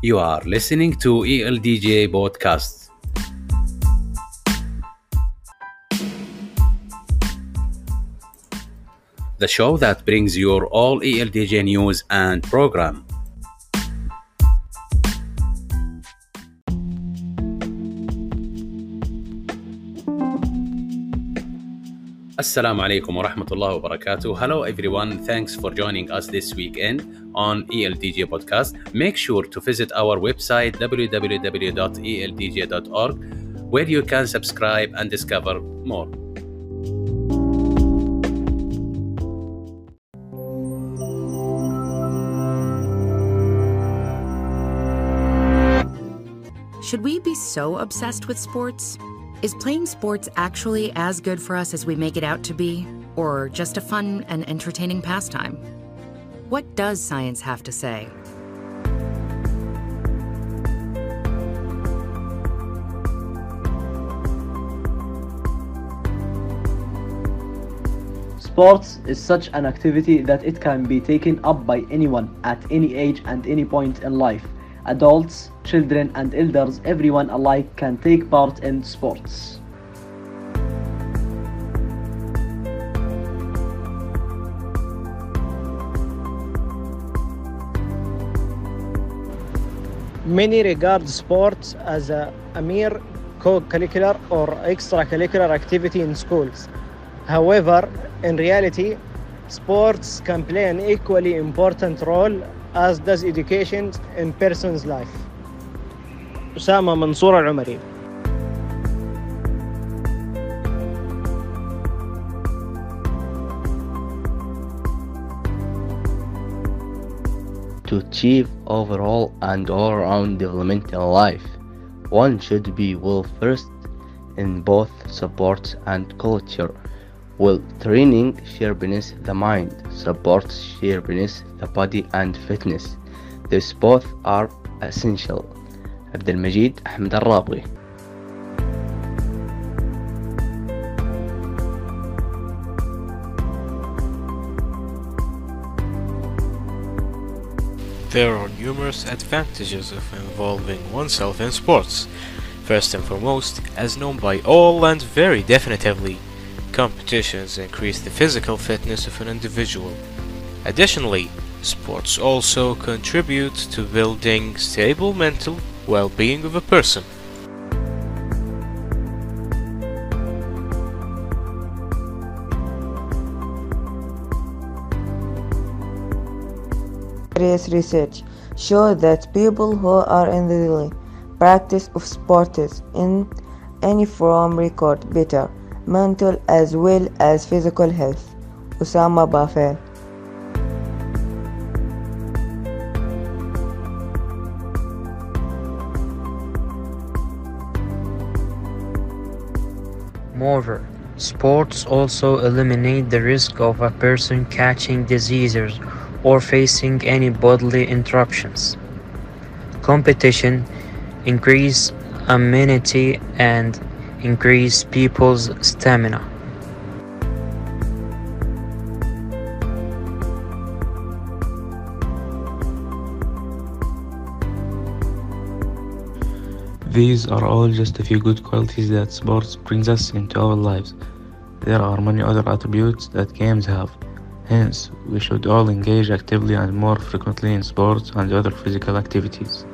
You are listening to ELDJ Podcast. The show that brings your all ELDJ news and program. Assalamu alaikum wa rahmatullahi wa barakatuh. Hello everyone. Thanks for joining us this weekend on ELDJ podcast. Make sure to visit our website www.eldj.org where you can subscribe and discover more. Should we be so obsessed with sports? Is playing sports actually as good for us as we make it out to be, or just a fun and entertaining pastime? What does science have to say? Sports is such an activity that it can be taken up by anyone at any age and any point in life. Adults, children, and elders, everyone alike can take part in sports. Many regard sports as a, a mere co-curricular or extracurricular activity in schools. However, in reality, sports can play an equally important role as does education in person's life. Usama Mansour Al-Umari. To achieve overall and all-round development in life, one should be well versed in both sports and culture. Well training sharpens the mind, supports sharpens the body and fitness. These both are essential. عبد المجيد أحمد الرابغي There are numerous advantages of involving oneself in sports. First and foremost, as known by all and very definitively, competitions increase the physical fitness of an individual. Additionally, sports also contribute to building stable mental well-being of a person. Various research show that people who are in the daily practice of sports in any form record better mental as well as physical health. Osama Bafel Moreover, sports also eliminate the risk of a person catching diseases or facing any bodily interruptions. Competition increase amenity and increase people's stamina. These are all just a few good qualities that sports brings us into our lives. There are many other attributes that games have. Hence, we should all engage actively and more frequently in sports and other physical activities.